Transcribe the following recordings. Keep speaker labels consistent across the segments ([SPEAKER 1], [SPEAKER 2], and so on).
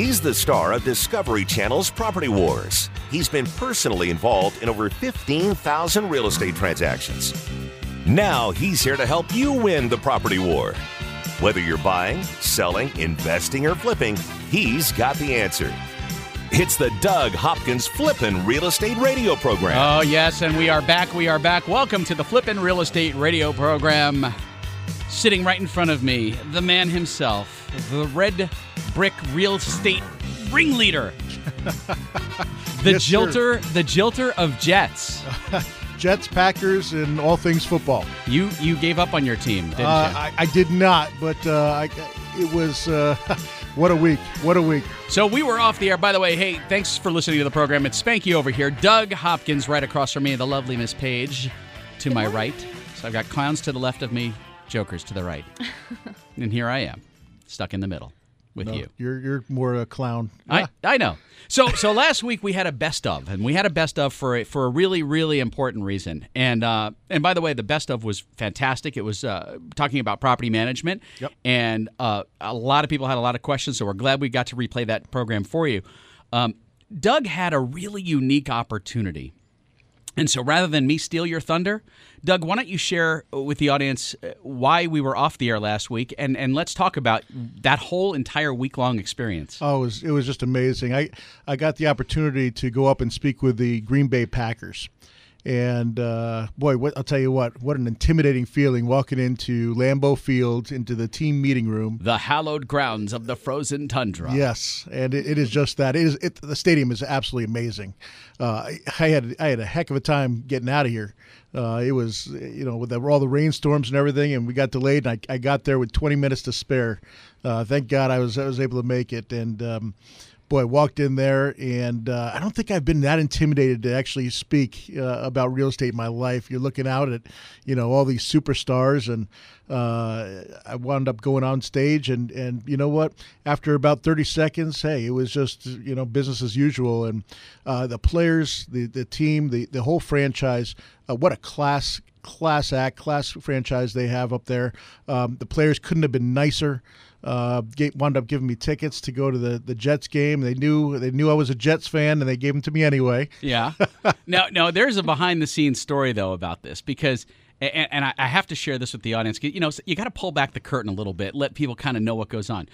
[SPEAKER 1] He's the star of Discovery Channel's Property Wars. He's been personally involved in over 15,000 real estate transactions. Now he's here to help you win the property war. Whether you're buying, selling, investing, or flipping, he's got the answer. It's the Doug Hopkins Flippin' Real Estate Radio Program.
[SPEAKER 2] Oh, yes, and we are back. We are back. Welcome to the Flippin' Real Estate Radio Program. Sitting right in front of me, the man himself, the red brick real estate ringleader, the
[SPEAKER 3] Yes, sir.
[SPEAKER 2] jilter, the jilter of Jets.
[SPEAKER 3] Jets, Packers, and all things football.
[SPEAKER 2] You you gave up on your team, didn't
[SPEAKER 3] Uh,
[SPEAKER 2] you?
[SPEAKER 3] I, I did not, but uh, I, it was uh, what a week! What a week!
[SPEAKER 2] So we were off the air. By the way, hey, thanks for listening to the program. It's Spanky over here. Doug Hopkins right across from me, the lovely Miss Page to my right. So I've got clowns to the left of me, jokers to the right. and here I am, stuck in the middle with
[SPEAKER 3] No,
[SPEAKER 2] you.
[SPEAKER 3] You're you're more a clown.
[SPEAKER 2] I, I know. So so last week we had a best of, and we had a best of for a, for a really really important reason. And uh, and by the way, the best of was fantastic. It was uh, talking about property management,
[SPEAKER 3] Yep.
[SPEAKER 2] and uh, a lot of people had a lot of questions. So we're glad we got to replay that program for you. Um, Doug had a really unique opportunity. And so rather than me steal your thunder, Doug, why don't you share with the audience uh, why we were off the air last week and, and let's talk about that whole entire week long experience.
[SPEAKER 3] Oh, it was it was just amazing. I I got the opportunity to go up and speak with the Green Bay Packers, and uh, boy, what I'll tell you what, what an intimidating feeling walking into Lambeau Field into the team meeting room.
[SPEAKER 2] The hallowed grounds of the frozen tundra.
[SPEAKER 3] Yes, and it, it is just that. It is. It, the stadium is absolutely amazing. Uh, I, had I had a heck of a time getting out of here. Uh, it was you know with the, all the rainstorms and everything, and we got delayed. And I, I got there with 20 minutes to spare. Uh, thank God I was I was able to make it. And um, boy, I walked in there, and uh, I don't think I've been that intimidated to actually speak uh, about real estate in my life. You're looking out at you know all these superstars and uh, I wound up going on stage, and and you know what? After about thirty seconds, hey, it was just you know business as usual, and uh, the players, the the team, the the whole franchise. Uh, what a class class act, class franchise they have up there. Um, the players couldn't have been nicer. Uh, wound up giving me tickets to go to the, the Jets game. They knew they knew I was a Jets fan, and they gave them to me anyway.
[SPEAKER 2] Yeah. now, now there's a behind the scenes story though about this because, and, and I, I have to share this with the audience. You know, you got to pull back the curtain a little bit, let people kind of know what goes on.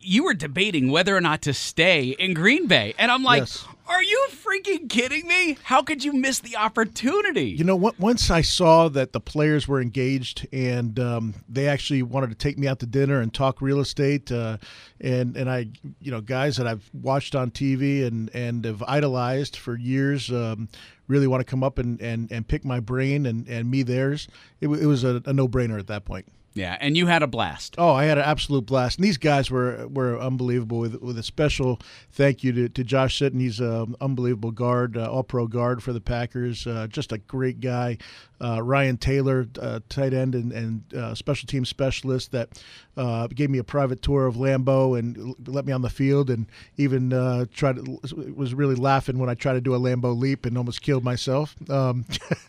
[SPEAKER 2] You were debating whether or not to stay in Green Bay, and I'm like,
[SPEAKER 3] Yes.
[SPEAKER 2] "Are you freaking kidding me? How could you miss the opportunity?"
[SPEAKER 3] You know, once I saw that the players were engaged and um, they actually wanted to take me out to dinner and talk real estate, uh, and and I, you know, guys that I've watched on TV and and have idolized for years, um, really want to come up and, and, and pick my brain and, and me theirs. It, it was a, a no brainer at that point.
[SPEAKER 2] Yeah, and you had a blast.
[SPEAKER 3] Oh, I had an absolute blast. And these guys were were unbelievable. With with a special thank you to, to Josh Sitton. He's an unbelievable guard, uh, all pro guard for the Packers. Uh, just a great guy. Uh, Ryan Taylor, uh, tight end and, and uh, special team specialist, that uh, gave me a private tour of Lambeau and let me on the field, and even uh, tried to, was really laughing when I tried to do a Lambeau leap and almost killed myself. Um,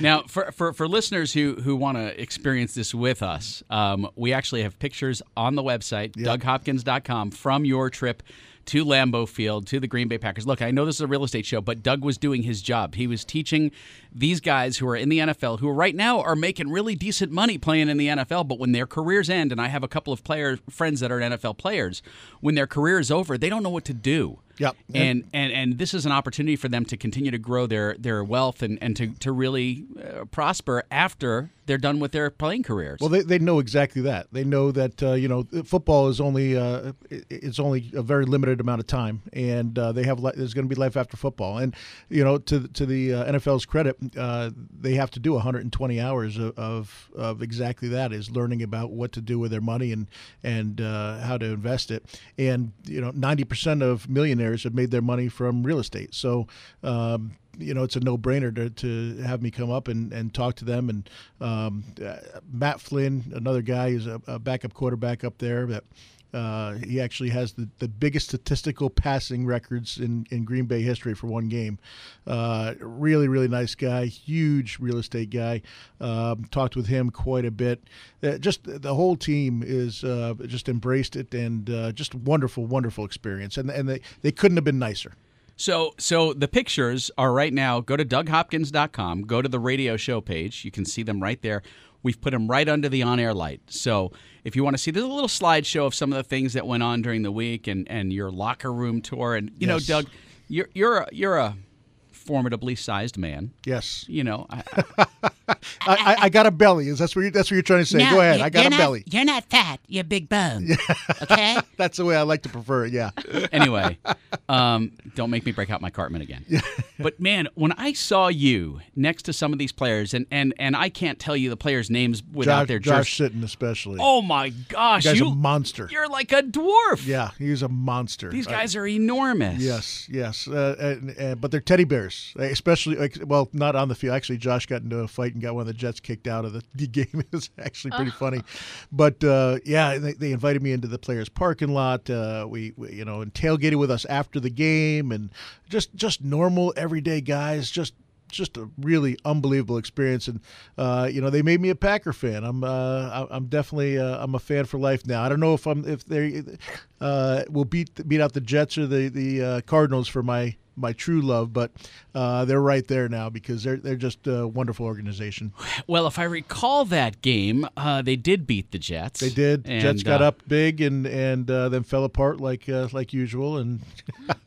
[SPEAKER 2] Now, for, for, for listeners who, who want to experience this with us, um, we actually have pictures on the website, DougHopkins.com, from your trip to Lambeau Field, to the Green Bay Packers. Look, I know this is a real estate show, but Doug was doing his job. He was teaching these guys who are in the NFL, who right now are making really decent money playing in the NFL, but when their careers end, and I have a couple of player friends that are NFL players, when their career is over, they don't know what to do.
[SPEAKER 3] Yep.
[SPEAKER 2] And and and this is an opportunity for them to continue to grow their their wealth and and to to really uh, prosper after they're done with their playing careers.
[SPEAKER 3] Well, they, they know exactly that. They know that uh, you know football is only uh, it's only a very limited amount of time, and uh, they have li- there's going to be life after football. And you know, to to the uh, NFL's credit, uh, they have to do 120 hours of, of of exactly that is learning about what to do with their money and and uh, how to invest it. And you know, 90 percent of millionaires have made their money from real estate. So. Um, you know, it's a no-brainer to, to have me come up and, and talk to them. And um, uh, Matt Flynn, another guy, is a, a backup quarterback up there that Uh, he actually has the, the biggest statistical passing records in, in Green Bay history for one game. Uh, really, really nice guy, huge real estate guy. Um, talked with him quite a bit. Uh, just the whole team is uh, just embraced it and uh, just wonderful, wonderful experience. And and they, they couldn't have been nicer.
[SPEAKER 2] So, so the pictures are right now. Go to DougHopkins.com. Go to the radio show page. You can see them right there. We've put them right under the on-air light. So, if you want to see, there's a little slideshow of some of the things that went on during the week and and your locker room tour. And you
[SPEAKER 3] Yes.
[SPEAKER 2] know, Doug, you're you're a, you're a formidably sized man.
[SPEAKER 3] Yes,
[SPEAKER 2] You know, I,
[SPEAKER 3] I, I, I got a belly. Is that's what you, that's what you're trying to say?
[SPEAKER 4] No,
[SPEAKER 3] Go ahead. I got a
[SPEAKER 4] not-
[SPEAKER 3] belly.
[SPEAKER 4] You're not fat. You're big bone. Okay.
[SPEAKER 3] That's the way I like to prefer it. Yeah.
[SPEAKER 2] anyway, um, don't make me break out my Cartman again. But man, when I saw you next to some of these players, and and and I can't tell you the players' names without
[SPEAKER 3] Josh,
[SPEAKER 2] their
[SPEAKER 3] Josh
[SPEAKER 2] jerseys.
[SPEAKER 3] Sitton especially.
[SPEAKER 2] Oh my gosh,
[SPEAKER 3] the guy's
[SPEAKER 2] you,
[SPEAKER 3] a monster.
[SPEAKER 2] you're like a dwarf.
[SPEAKER 3] Yeah, he's a monster.
[SPEAKER 2] These
[SPEAKER 3] I-
[SPEAKER 2] guys are enormous.
[SPEAKER 3] Yes, yes, uh, and, and, but they're teddy bears, especially like well, not on the field. Actually, Josh got into a fight and got one of the Jets kicked out of the, game. It was actually pretty funny, but uh, yeah, they, they invited me into the players' parking lot. Uh, we, we, you know, and tailgated with us after the game, and just just normal everyday guys, just. Just a really unbelievable experience, and uh, you know they made me a Packer fan. I'm uh, I'm definitely uh, I'm a fan for life now. I don't know if I'm if they uh, will beat beat out the Jets or the the uh, Cardinals for my my true love, but uh, they're right there now because they're they're just a wonderful organization.
[SPEAKER 2] Well, if I recall that game, uh, they did beat the Jets.
[SPEAKER 3] They did.
[SPEAKER 2] And,
[SPEAKER 3] Jets got
[SPEAKER 2] uh,
[SPEAKER 3] up big and and uh, then fell apart like uh, like usual and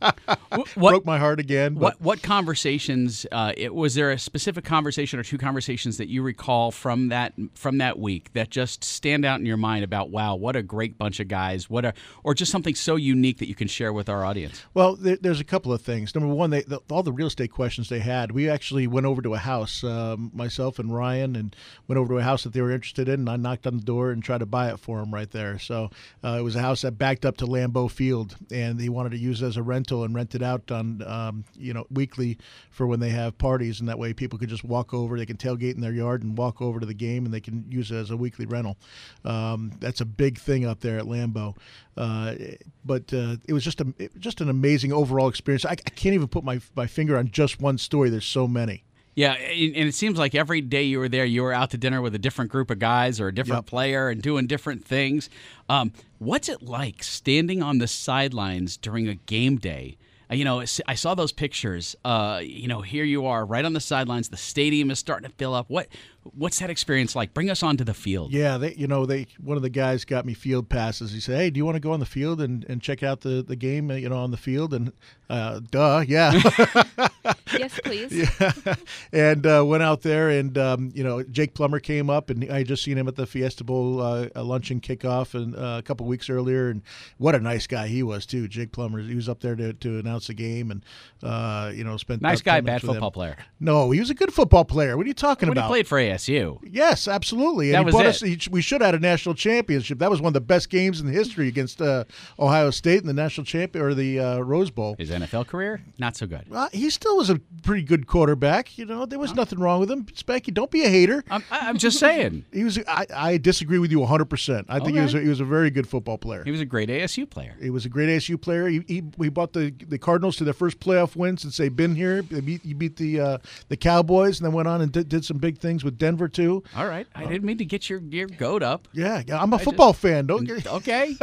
[SPEAKER 2] What
[SPEAKER 3] broke my heart again. But
[SPEAKER 2] What what conversations? Uh, it, was there a specific conversation or two conversations that you recall from that from that week that just stand out in your mind about wow, what a great bunch of guys, what a or just something so unique that you can share with our audience?
[SPEAKER 3] Well, there, there's a couple of things. Number one, they the, all the real estate questions they had. We actually went over to a house, um, myself and Ryan, and went over to a house that they were interested in. And I knocked on the door and tried to buy it for them right there. So uh, it was a house that backed up to Lambeau Field, and they wanted to use it as a rental and rent it out on um, you know weekly for when they have parties, and that way people could just walk over. They can tailgate in their yard and walk over to the game, and they can use it as a weekly rental. Um, that's a big thing up there at Lambeau. Uh, but uh, it was just a it, just an amazing overall experience. I, I can't even put my my finger on just one story. There's so many.
[SPEAKER 2] Yeah, and and it seems like every day you were there, you were out to dinner with a different group of guys or a different
[SPEAKER 3] Yep.
[SPEAKER 2] player and doing different things. Um, what's it like standing on the sidelines during a game day? Uh, You know, I saw those pictures. Uh, you know, here you are, right on the sidelines. The stadium is starting to fill up. What, what's that experience like? Bring us onto the field.
[SPEAKER 3] Yeah, they you know they one of the guys got me field passes. He said, "Hey, do you want to go on the field and, and check out the, the game? You know, on the field?" And uh, duh, yeah.
[SPEAKER 5] Yes, please.
[SPEAKER 3] Yeah, and uh, went out there, and um, you know, Jake Plummer came up, and I had just seen him at the Fiesta Bowl uh, luncheon kickoff, and uh, a couple weeks earlier, and what a nice guy he was too. Jake Plummer, he was up there to, to announce the game, and uh, you know, spent
[SPEAKER 2] Nice
[SPEAKER 3] about
[SPEAKER 2] guy, bad
[SPEAKER 3] minutes with him.
[SPEAKER 2] football player.
[SPEAKER 3] No, he was a good football player. What are you talking
[SPEAKER 2] When he played for ASU.
[SPEAKER 3] Yes, absolutely. And
[SPEAKER 2] That was it.
[SPEAKER 3] us. He, we should have had a national championship. That was one of the best games in history against uh, Ohio State in the national champion or the uh, Rose Bowl.
[SPEAKER 2] His NFL career, not so good.
[SPEAKER 3] Uh, he still was a pretty good quarterback. You know, there was nothing wrong with him. Spanky, don't be a hater.
[SPEAKER 2] I'm, I'm just saying.
[SPEAKER 3] He was. I, I disagree with you 100. percent I think he was. A, he was a very good football player.
[SPEAKER 2] He was a great ASU player.
[SPEAKER 3] He was a great ASU player. He, he, he brought the the Cardinals to their first playoff win since they've been here. They beat, he beat the uh, the Cowboys and then went on and did, did some big things with Denver too.
[SPEAKER 2] All right, I didn't mean to get your your goat up.
[SPEAKER 3] Yeah, I'm a football fan. Don't get,
[SPEAKER 2] Okay.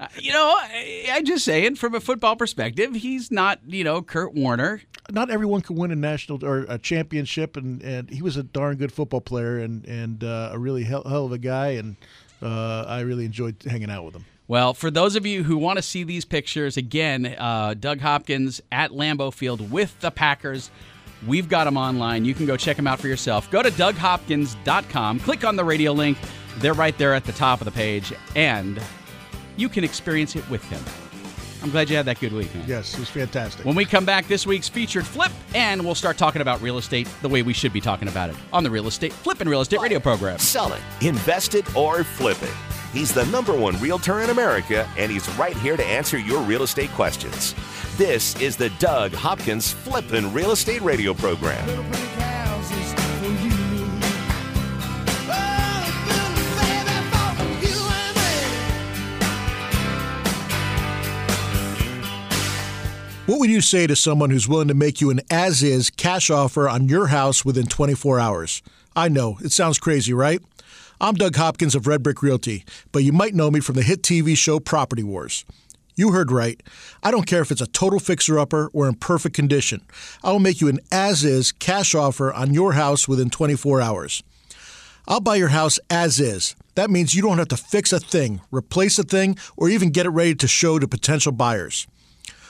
[SPEAKER 2] Uh, you know, I, I'm just saying, from a football perspective, he's not, you know, Kurt Warner.
[SPEAKER 3] not everyone can win a national or a championship, and, and he was a darn good football player and and uh, a really hell, hell of a guy, and uh, I really enjoyed hanging out with him.
[SPEAKER 2] Well, for those of you who want to see these pictures, again, uh, Doug Hopkins at Lambeau Field with the Packers. We've got them online. You can go check them out for yourself. Go to DougHopkins.com, click on the radio link. They're right there at the top of the page, and you can experience it with him. I'm glad you had that good week, man.
[SPEAKER 3] Yes, it was fantastic.
[SPEAKER 2] When we come back, this week's featured flip, and we'll start talking about real estate the way we should be talking about it on the Real Estate Flippin' Real Estate Radio program.
[SPEAKER 1] Sell it, invest it, or flip it. He's the number one realtor in America, and he's right here to answer your real estate questions. This is the Doug Hopkins Flippin' Real Estate Radio program.
[SPEAKER 3] What would you say to someone who's willing to make you an as is cash offer on your house within 24 hours? I know, it sounds crazy, right? I'm Doug Hopkins of Red Brick Realty, but you might know me from the hit TV show Property Wars. You heard right. I don't care if it's a total fixer upper or in perfect condition. I will make you an as is cash offer on your house within 24 hours. I'll buy your house as is. That means you don't have to fix a thing, replace a thing, or even get it ready to show to potential buyers.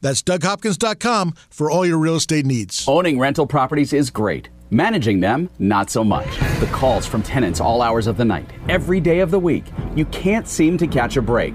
[SPEAKER 3] That's DougHopkins.com for all your real estate needs.
[SPEAKER 6] Owning rental properties is great. Managing them, not so much. The calls from tenants all hours of the night, every day of the week. You can't seem to catch a break.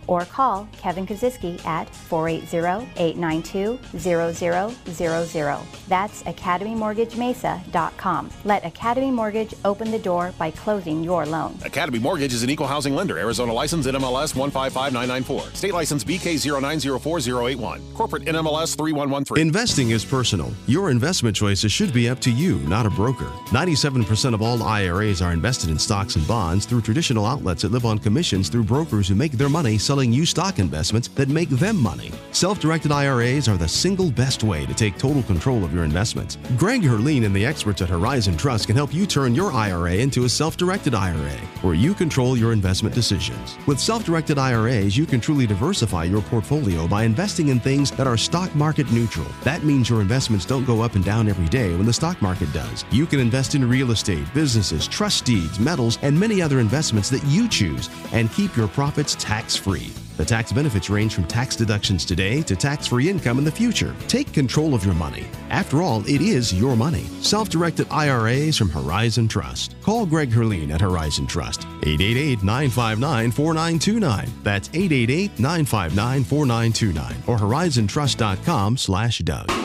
[SPEAKER 7] or call Kevin Kaziski at 480-892-0000. That's academymortgagemesa.com. Let Academy Mortgage open the door by closing your loan.
[SPEAKER 8] Academy Mortgage is an equal housing lender. Arizona license NMLS 155994. State license BK0904081. Corporate NMLS 3113.
[SPEAKER 9] Investing is personal. Your investment choices should be up to you, not a broker. 97% of all IRAs are invested in stocks and bonds through traditional outlets that live on commissions through brokers who make their money selling you stock investments that make them money. Self directed IRAs are the single best way to take total control of your investments. Greg Herleen and the experts at Horizon Trust can help you turn your IRA into a self directed IRA where you control your investment decisions. With self directed IRAs, you can truly diversify your portfolio by investing in things that are stock market neutral. That means your investments don't go up and down every day when the stock market does. You can invest in real estate, businesses, trust deeds, metals, and many other investments that you choose and keep your profits tax free. The tax benefits range from tax deductions today to tax free income in the future. Take control of your money. After all, it is your money. Self directed IRAs from Horizon Trust. Call Greg Herleen at Horizon Trust, 888 959 4929. That's 888 959 4929 or horizontrust.com slash Doug.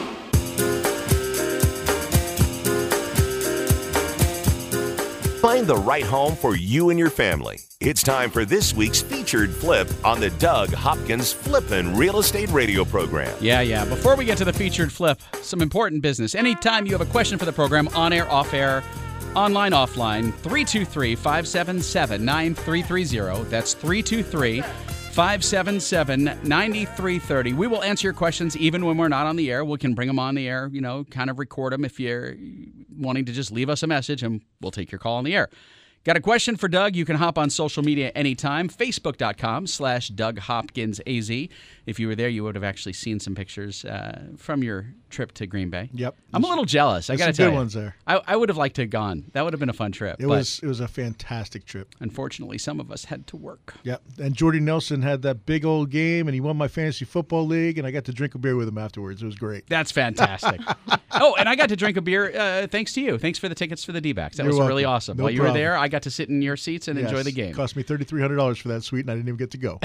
[SPEAKER 1] Find the right home for you and your family. It's time for this week's featured flip on the Doug Hopkins Flippin' Real Estate Radio program.
[SPEAKER 2] Yeah, yeah. Before we get to the featured flip, some important business. Anytime you have a question for the program, on air, off air, online, offline, 323 577 9330. That's 323 577 9330. We will answer your questions even when we're not on the air. We can bring them on the air, you know, kind of record them if you're wanting to just leave us a message and we'll take your call on the air. Got a question for Doug? You can hop on social media anytime. Facebook.com slash Doug Hopkins AZ. If you were there, you would have actually seen some pictures uh, from your trip to Green Bay.
[SPEAKER 3] Yep.
[SPEAKER 2] I'm a little jealous. I got to tell
[SPEAKER 3] good
[SPEAKER 2] you.
[SPEAKER 3] ones there.
[SPEAKER 2] I, I would have liked to have gone. That would have been a fun trip.
[SPEAKER 3] It was it was a fantastic trip.
[SPEAKER 2] Unfortunately, some of us had to work.
[SPEAKER 3] Yep. And Jordy Nelson had that big old game, and he won my fantasy football league, and I got to drink a beer with him afterwards. It was great.
[SPEAKER 2] That's fantastic. oh, and I got to drink a beer uh, thanks to you. Thanks for the tickets for the D-backs. That
[SPEAKER 3] You're
[SPEAKER 2] was really awesome.
[SPEAKER 3] No
[SPEAKER 2] While you
[SPEAKER 3] problem.
[SPEAKER 2] were there, I got to sit in your seats and enjoy the game.
[SPEAKER 3] It cost me thirty three hundred dollars for that suite, and I didn't even get to go.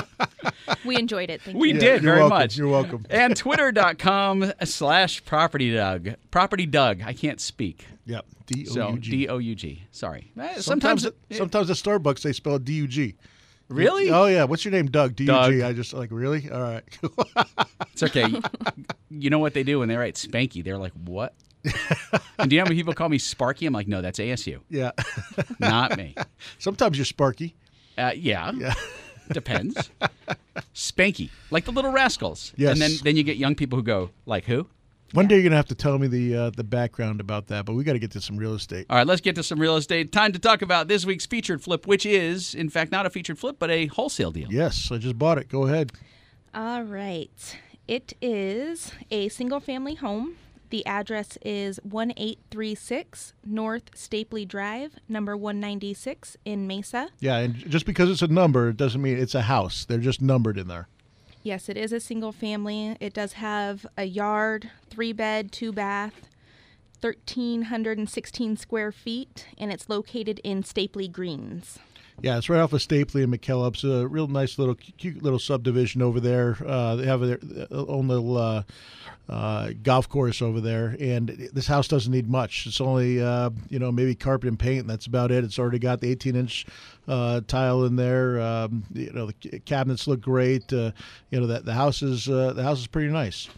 [SPEAKER 5] We enjoyed it. Thank
[SPEAKER 2] We
[SPEAKER 5] you.
[SPEAKER 2] did
[SPEAKER 3] you're
[SPEAKER 2] very
[SPEAKER 3] welcome.
[SPEAKER 2] much.
[SPEAKER 3] You're welcome.
[SPEAKER 2] and twitter.com slash property Doug. Property Doug. I can't speak.
[SPEAKER 3] Yep. D O U G.
[SPEAKER 2] So
[SPEAKER 3] U G.
[SPEAKER 2] D O U G. Sorry. Eh,
[SPEAKER 3] Sometimes,
[SPEAKER 2] Sometimes,
[SPEAKER 3] at- sometimes at Starbucks they spell D U G.
[SPEAKER 2] Really?
[SPEAKER 3] Oh yeah. What's your name, Doug? D U
[SPEAKER 2] Doug.
[SPEAKER 3] G. I just like really. All right.
[SPEAKER 2] it's okay. you know what they do when they write Spanky? They're like, what? and do you know how many people call me Sparky? I'm like, no, that's ASU,
[SPEAKER 3] yeah.
[SPEAKER 2] not me.
[SPEAKER 3] Sometimes you're Sparky.
[SPEAKER 2] Uh, yeah.
[SPEAKER 3] Yeah.
[SPEAKER 2] Depends. Spanky, like the Little Rascals.
[SPEAKER 3] Yes.
[SPEAKER 2] And then then you get young people who go like who?
[SPEAKER 3] One day you're gonna have to tell me the uh, the background about that, but we got to get to some real estate.
[SPEAKER 2] All right, let's get to some real estate. Time to talk about this week's featured flip, which is in fact not a featured flip, but a wholesale deal.
[SPEAKER 3] Yes, I just bought it. Go ahead.
[SPEAKER 5] All right. It is a single family home. The address is 1836 North Stapley Drive, number 196 in Mesa.
[SPEAKER 3] Yeah, and just because it's a number, it doesn't mean it's a house. They're just numbered in there.
[SPEAKER 5] Yes, it is a single family. It does have a yard, three bed, two bath, 1,316 square feet, and it's located in Stapley Greens.
[SPEAKER 3] Yeah, it's right off of Stapley and McKellips. It's a real nice little, cute little subdivision over there. Uh, they have their own little uh, uh, golf course over there, and this house doesn't need much. It's only, uh, you know, maybe carpet and paint, and that's about it. It's already got the 18-inch uh, tile in there. Um, you know, the cabinets look great. Uh, you know, that the house is the house is pretty nice.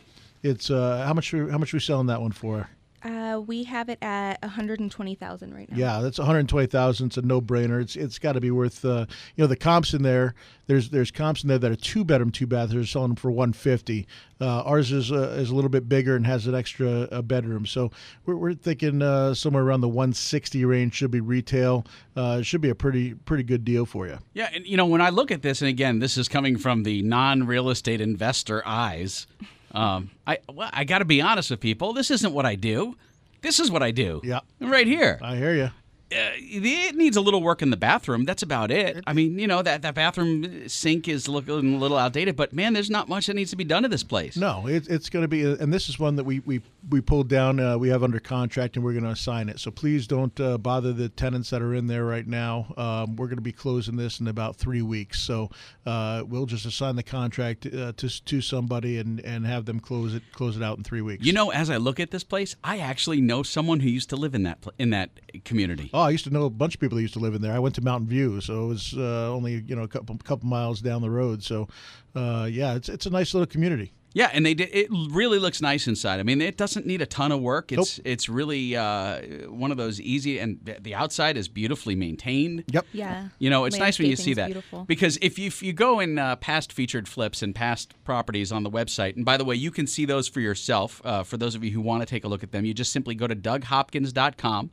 [SPEAKER 3] It's how much? How much are we selling that one for?
[SPEAKER 5] Uh, we have it at 120,000 right now.
[SPEAKER 3] Yeah, that's 120,000. It's a no-brainer. It's it's got to be worth. Uh, you know, the comps in there. There's there's comps in there that are two bedroom, two bath. They're selling them for 150. Uh, ours is uh, is a little bit bigger and has an extra uh, bedroom. So we're, we're thinking uh, somewhere around the 160 range should be retail. Uh, it should be a pretty pretty good deal for you.
[SPEAKER 2] Yeah, and you know when I look at this, and again, this is coming from the non-real estate investor eyes. Um, I well, I got to be honest with people. This isn't what I do. This is what I do.
[SPEAKER 3] Yeah.
[SPEAKER 2] right here.
[SPEAKER 3] I hear you.
[SPEAKER 2] Uh, it needs a little work in the bathroom. That's about it. I mean, you know that that bathroom sink is looking a little outdated, but man, there's not much that needs to be done to this place.
[SPEAKER 3] No, it, it's going to be, and this is one that we we, we pulled down. Uh, we have under contract, and we're going to assign it. So please don't uh, bother the tenants that are in there right now. Um, we're going to be closing this in about three weeks, so uh, we'll just assign the contract uh, to to somebody and and have them close it close it out in three weeks.
[SPEAKER 2] You know, as I look at this place, I actually know someone who used to live in that in that community.
[SPEAKER 3] Oh, I used to know a bunch of people that used to live in there. I went to Mountain View, so it was uh, only you know a couple couple miles down the road. So, uh, yeah, it's it's a nice little community.
[SPEAKER 2] Yeah, and they did. It really looks nice inside. I mean, it doesn't need a ton of work. It's it's really uh, one of those easy, and the- the outside is beautifully maintained.
[SPEAKER 3] Yep.
[SPEAKER 5] Yeah.
[SPEAKER 2] You know, it's nice when you see that
[SPEAKER 5] beautiful.
[SPEAKER 2] because if you, if you go in uh, past featured flips and past properties on the website, and by the way, you can see those for yourself. Uh, for those of you who want to take a look at them, you just simply go to DougHopkins.com,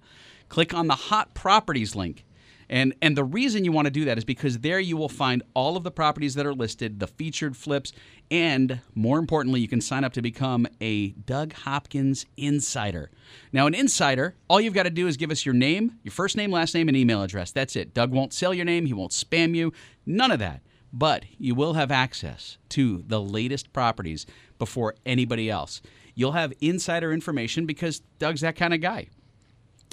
[SPEAKER 2] click on the hot properties link. And, and the reason you want to do that is because there you will find all of the properties that are listed, the featured flips, and more importantly, you can sign up to become a Doug Hopkins insider. Now, an insider, all you've got to do is give us your name, your first name, last name, and email address. That's it. Doug won't sell your name, he won't spam you, none of that. But you will have access to the latest properties before anybody else. You'll have insider information because Doug's that kind of guy.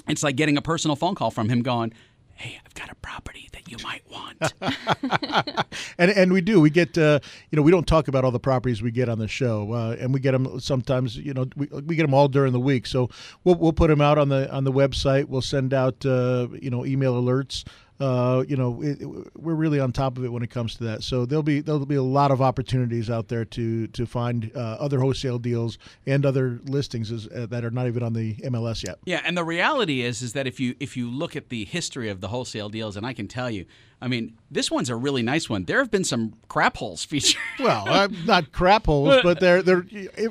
[SPEAKER 2] It's like getting a personal phone call from him going, Hey, I've got a property that you might want.
[SPEAKER 3] and and we do. We get uh, you know we don't talk about all the properties we get on the show, uh, and we get them sometimes. You know we, we get them all during the week, so we'll we'll put them out on the on the website. We'll send out uh, you know email alerts. Uh, you know it, it- we're really on top of it when it comes to that. So there'll be there'll be a lot of opportunities out there to to find uh, other wholesale deals and other listings uh, that are not even on the MLS yet.
[SPEAKER 2] Yeah, and the reality is is that if you if you look at the history of the wholesale deals, and I can tell you, I mean, this one's a really nice one. There have been some crap holes featured.
[SPEAKER 3] Well, uh, not crap holes, but they're they're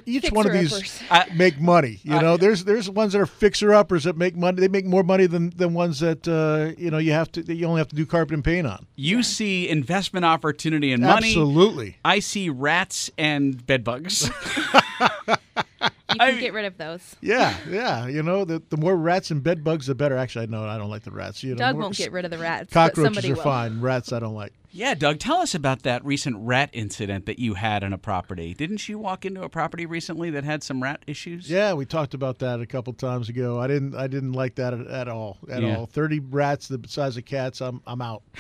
[SPEAKER 3] each one of these
[SPEAKER 5] Fixer-uppers.
[SPEAKER 3] make money. You know, there's there's ones that are fixer uppers that make money. They make more money than than ones that uh, you know you have to that you only have to do carpet and paint on.
[SPEAKER 2] You see investment opportunity and money.
[SPEAKER 3] Absolutely.
[SPEAKER 2] I see rats and bed bugs.
[SPEAKER 5] You can get rid of those.
[SPEAKER 3] Yeah, yeah. You know, the, the more rats and bed bugs, the better. Actually, I know I don't like the rats. You know,
[SPEAKER 5] Doug won't get rid of the rats.
[SPEAKER 3] Cockroaches are
[SPEAKER 5] will.
[SPEAKER 3] fine. Rats, I don't like.
[SPEAKER 2] Yeah, Doug, tell us about that recent rat incident that you had on a property. Didn't you walk into a property recently that had some rat issues?
[SPEAKER 3] Yeah, we talked about that a couple times ago. I didn't. I didn't like that at, at all. At
[SPEAKER 2] Yeah.
[SPEAKER 3] all. Thirty rats the size of cats. I'm. I'm out.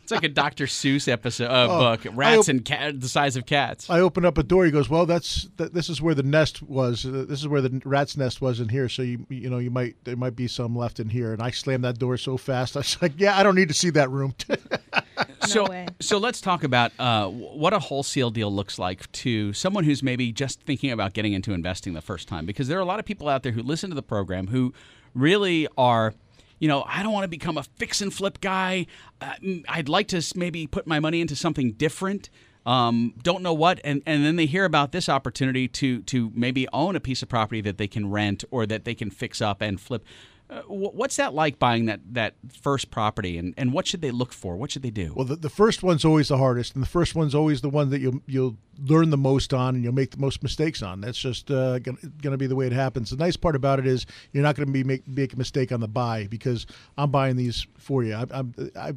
[SPEAKER 2] It's like a Dr. Seuss episode uh,
[SPEAKER 3] Oh,
[SPEAKER 2] book. Rats
[SPEAKER 3] op-
[SPEAKER 2] and cat the size of cats.
[SPEAKER 3] I open up a door. He goes, "Well, that's th- this is where the nest was. This is where the rat's nest was in here. So you you know you might there might be some left in here." And I slammed that door so fast. I was like, "Yeah, I don't need to see that room."
[SPEAKER 2] so, so let's talk about uh, what a wholesale deal looks like to someone who's maybe just thinking about getting into investing the first time. Because there are a lot of people out there who listen to the program who really are, you know, I don't want to become a fix and flip guy. Uh, I'd like to maybe put my money into something different. Um, don't know what, and, and then they hear about this opportunity to to maybe own a piece of property that they can rent or that they can fix up and flip. Uh, what's that like buying that that first property, and, and what should they look for? What should they do?
[SPEAKER 3] Well, the, the first one's always the hardest, and the first one's always the one that you'll you'll learn the most on, and you'll make the most mistakes on. That's just uh, going to be the way it happens. The nice part about it is you're not going to be make, make a mistake on the buy because I'm buying these for you. I'm, I'm I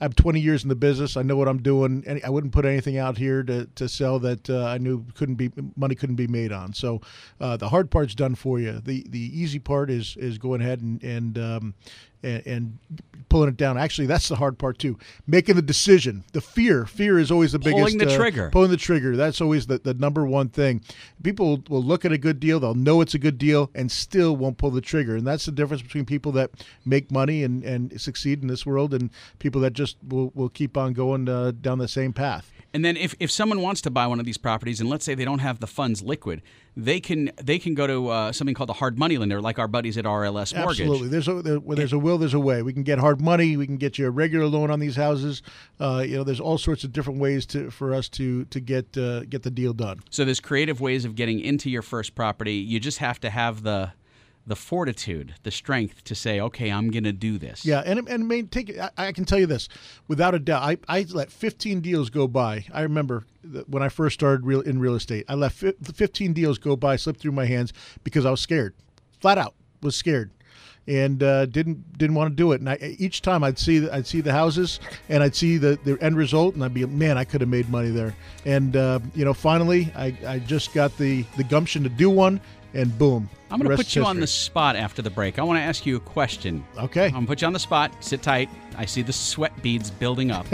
[SPEAKER 3] I'm 20 years in the business. I know what I'm doing, and I wouldn't put anything out here to, to sell that uh, I knew couldn't be money couldn't be made on. So uh, the hard part's done for you. The the easy part is is going ahead and and um, and, and pulling it down. Actually, that's the hard part too. Making the decision. The fear. Fear is always the
[SPEAKER 2] Pulling
[SPEAKER 3] biggest.
[SPEAKER 2] Pulling the
[SPEAKER 3] uh,
[SPEAKER 2] trigger.
[SPEAKER 3] Pulling the trigger. That's always the, the number one thing. People will look at a good deal. They'll know it's a good deal and still won't pull the trigger. And that's the difference between people that make money and, and succeed in this world and people that just will, will keep on going uh, down the same path.
[SPEAKER 2] And then if, if someone wants to buy one of these properties, and let's say they don't have the funds liquid, they can they can go to uh, something called a hard money lender, like our buddies at RLS Mortgage.
[SPEAKER 3] Absolutely. There's a there, where there's a will, there's a way. We can get hard money. We can get you a regular loan on these houses. Uh, you know, there's all sorts of different ways to for us to to get uh, get the deal done.
[SPEAKER 2] So there's creative ways of getting into your first property. You just have to have the the fortitude, the strength to say, okay, I'm going to do this.
[SPEAKER 3] Yeah, and and take I, I can tell you this without a doubt. I, I let 15 deals go by. I remember when I first started real in real estate. I let fi- 15 deals go by, slip through my hands because I was scared, flat out was scared. And uh, didn't didn't want to do it. And I, each time I'd see I'd see the houses and I'd see the, the end result, and I'd be man, I could have made money there. And uh, you know, finally, I, I just got the the gumption to do one, and boom.
[SPEAKER 2] I'm going to put
[SPEAKER 3] is
[SPEAKER 2] you on the spot after the break. I want to ask you a question.
[SPEAKER 3] Okay.
[SPEAKER 2] I'm going to put you on the spot. Sit tight. I see the sweat beads building up.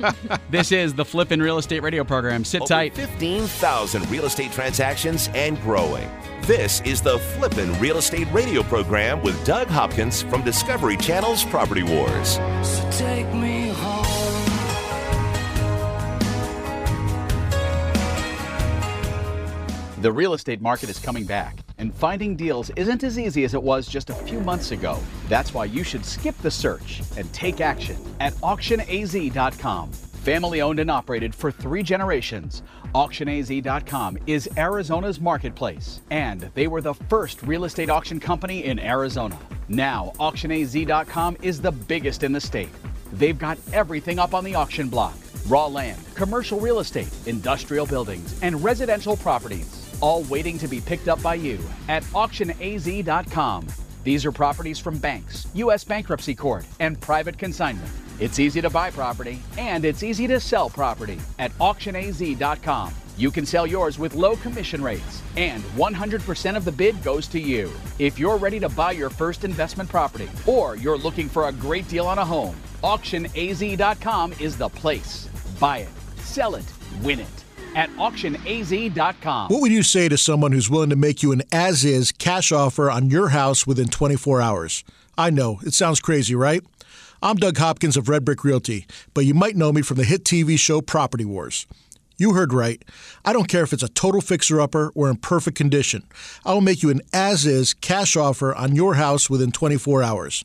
[SPEAKER 2] this is the Flippin' Real Estate Radio program. Sit
[SPEAKER 1] Over
[SPEAKER 2] tight.
[SPEAKER 1] 15,000 real estate transactions and growing. This is the Flippin' Real Estate Radio program with Doug Hopkins from Discovery Channel's Property Wars.
[SPEAKER 10] So Take me home.
[SPEAKER 6] The real estate market is coming back, and finding deals isn't as easy as it was just a few months ago. That's why you should skip the search and take action at auctionaz.com. Family owned and operated for three generations, auctionaz.com is Arizona's marketplace, and they were the first real estate auction company in Arizona. Now, auctionaz.com is the biggest in the state. They've got everything up on the auction block raw land, commercial real estate, industrial buildings, and residential properties, all waiting to be picked up by you at auctionaz.com. These are properties from banks, U.S. bankruptcy court, and private consignment. It's easy to buy property and it's easy to sell property at auctionaz.com. You can sell yours with low commission rates, and 100% of the bid goes to you. If you're ready to buy your first investment property or you're looking for a great deal on a home, auctionaz.com is the place. Buy it, sell it, win it at auctionaz.com.
[SPEAKER 3] What would you say to someone who's willing to make you an as is cash offer on your house within 24 hours? I know, it sounds crazy, right? I'm Doug Hopkins of Red Brick Realty, but you might know me from the hit TV show Property Wars. You heard right. I don't care if it's a total fixer upper or in perfect condition. I will make you an as is cash offer on your house within 24 hours.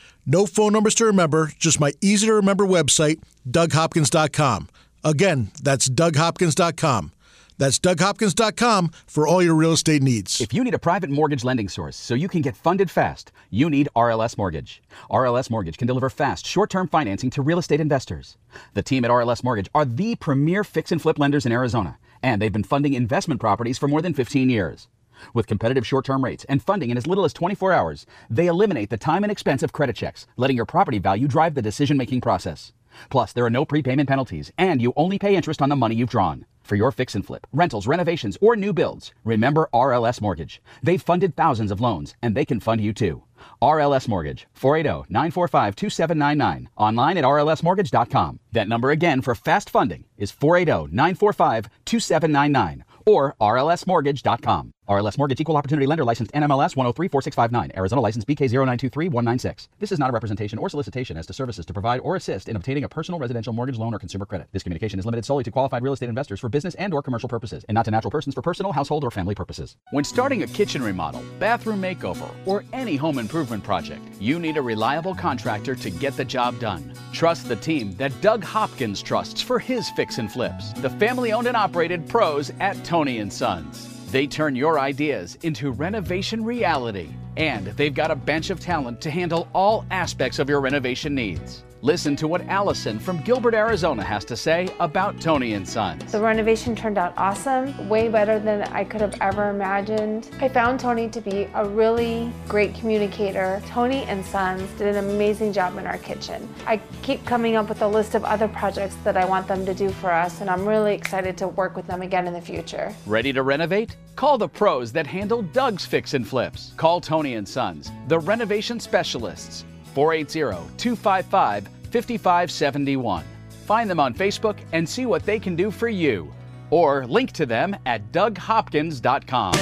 [SPEAKER 3] No phone numbers to remember, just my easy to remember website, DougHopkins.com. Again, that's DougHopkins.com. That's DougHopkins.com for all your real estate needs.
[SPEAKER 6] If you need a private mortgage lending source so you can get funded fast, you need RLS Mortgage. RLS Mortgage can deliver fast, short term financing to real estate investors. The team at RLS Mortgage are the premier fix and flip lenders in Arizona, and they've been funding investment properties for more than 15 years. With competitive short term rates and funding in as little as 24 hours, they eliminate the time and expense of credit checks, letting your property value drive the decision making process. Plus, there are no prepayment penalties, and you only pay interest on the money you've drawn. For your fix and flip, rentals, renovations, or new builds, remember RLS Mortgage. They've funded thousands of loans, and they can fund you too. RLS Mortgage, 480 945 2799. Online at rlsmortgage.com. That number again for fast funding is 480 945 2799 or rlsmortgage.com. RLS Mortgage Equal Opportunity Lender Licensed NMLS 1034659. Arizona License BK0923196. This is not a representation or solicitation as to services to provide or assist in obtaining a personal residential mortgage loan or consumer credit. This communication is limited solely to qualified real estate investors for business and or commercial purposes and not to natural persons for personal, household, or family purposes.
[SPEAKER 2] When starting a kitchen remodel, bathroom makeover, or any home improvement project, you need a reliable contractor to get the job done. Trust the team that Doug Hopkins trusts for his fix and flips. The family owned and operated pros at Tony and Sons. They turn your ideas into renovation reality, and they've got a bench of talent to handle all aspects of your renovation needs. Listen to what Allison from Gilbert, Arizona has to say about Tony and Sons.
[SPEAKER 11] The renovation turned out awesome, way better than I could have ever imagined. I found Tony to be a really great communicator. Tony and Sons did an amazing job in our kitchen. I keep coming up with a list of other projects that I want them to do for us, and I'm really excited to work with them again in the future.
[SPEAKER 2] Ready to renovate? Call the pros that handle Doug's fix and flips. Call Tony and Sons, the renovation specialists. 480-255-5571. Find them on Facebook and see what they can do for you. Or link to them at DougHopkins.com.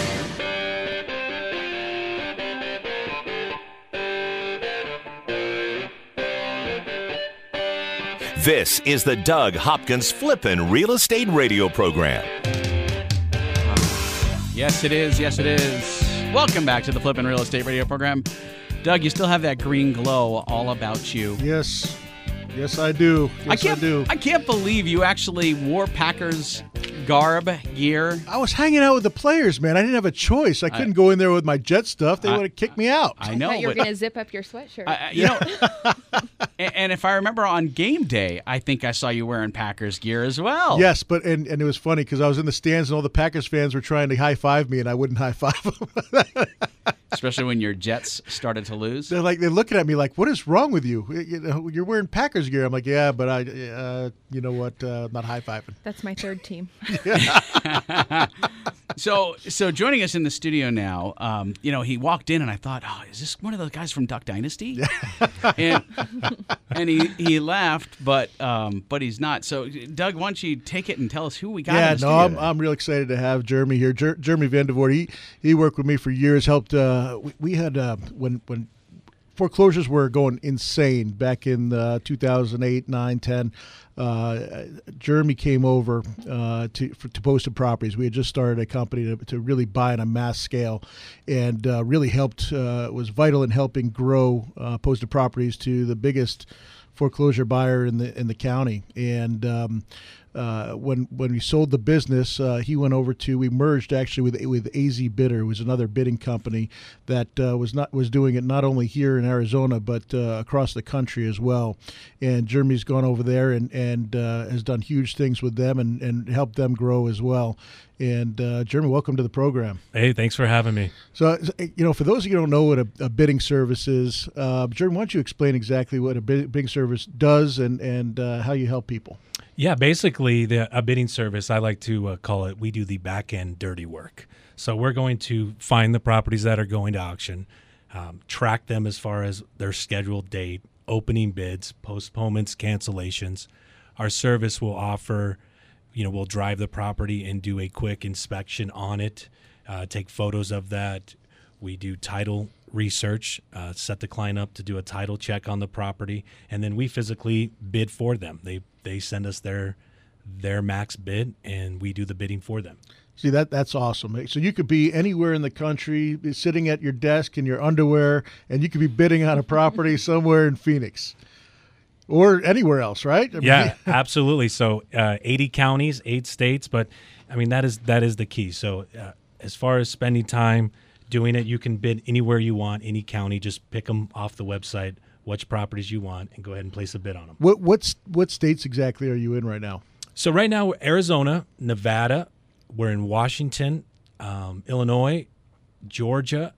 [SPEAKER 1] This is the Doug Hopkins Flippin' Real Estate Radio Program.
[SPEAKER 2] Yes, it is. Yes, it is. Welcome back to the Flippin' Real Estate Radio Program. Doug, you still have that green glow all about you.
[SPEAKER 3] Yes. Yes, I do. Yes,
[SPEAKER 2] I can't.
[SPEAKER 3] do.
[SPEAKER 2] I can't believe you actually wore Packers garb gear.
[SPEAKER 3] I was hanging out with the players, man. I didn't have a choice. I couldn't go in there with my jet stuff. They would have kicked me out.
[SPEAKER 2] I know,
[SPEAKER 5] thought you were
[SPEAKER 2] but
[SPEAKER 5] going to zip up your sweatshirt.
[SPEAKER 2] I- I- you know, and, and if I remember on game day, I think I saw you wearing Packers gear as well.
[SPEAKER 3] Yes, but and, and it was funny because I was in the stands and all the Packers fans were trying to high five me and I wouldn't high five them.
[SPEAKER 2] especially when your Jets started to lose.
[SPEAKER 3] They're like they're looking at me like, "What is wrong with you? You know, you're wearing Packers gear." I'm like, "Yeah, but I, uh, you know what? Uh, I'm not high fiving."
[SPEAKER 5] That's my third team.
[SPEAKER 2] So, so joining us in the studio now, um, you know, he walked in and I thought, oh, is this one of those guys from Duck Dynasty? and and he, he laughed, but um, but he's not. So, Doug, why don't you take it and tell us who we got?
[SPEAKER 3] yeah,
[SPEAKER 2] in the
[SPEAKER 3] no,
[SPEAKER 2] studio
[SPEAKER 3] I'm,
[SPEAKER 2] today?
[SPEAKER 3] I'm real excited to have Jeremy here. Jer- Jeremy Vandevoort, he he worked with me for years. Helped. Uh, we, we had uh, when when foreclosures were going insane back in uh, 2008, 9, 10. Uh, Jeremy came over uh, to for, to posted properties. We had just started a company to, to really buy on a mass scale, and uh, really helped uh, was vital in helping grow uh, posted properties to the biggest foreclosure buyer in the in the county. And um, uh, when when we sold the business, uh, he went over to we merged actually with with AZ Bidder, was another bidding company that uh, was not was doing it not only here in Arizona but uh, across the country as well. And Jeremy's gone over there and and uh, has done huge things with them and and helped them grow as well. And uh, Jeremy, welcome to the program.
[SPEAKER 12] Hey, thanks for having me.
[SPEAKER 3] So, you know, for those of you who don't know what a, a bidding service is, uh, Jeremy, why don't you explain exactly what a bidding service does and, and uh, how you help people?
[SPEAKER 12] Yeah, basically, the a bidding service I like to uh, call it. We do the back end dirty work. So we're going to find the properties that are going to auction, um, track them as far as their scheduled date, opening bids, postponements, cancellations. Our service will offer, you know, we'll drive the property and do a quick inspection on it, uh, take photos of that. We do title research, uh, set the client up to do a title check on the property, and then we physically bid for them. They they send us their their max bid, and we do the bidding for them.
[SPEAKER 3] See that that's awesome. So you could be anywhere in the country, be sitting at your desk in your underwear, and you could be bidding on a property somewhere in Phoenix or anywhere else, right?
[SPEAKER 12] Yeah, absolutely. So uh, 80 counties, eight states, but I mean that is that is the key. So uh, as far as spending time doing it, you can bid anywhere you want, any county. Just pick them off the website, which properties you want, and go ahead and place a bid on them.
[SPEAKER 3] What what's what states exactly are you in right now?
[SPEAKER 12] So right now, Arizona, Nevada, we're in Washington, um, Illinois, Georgia,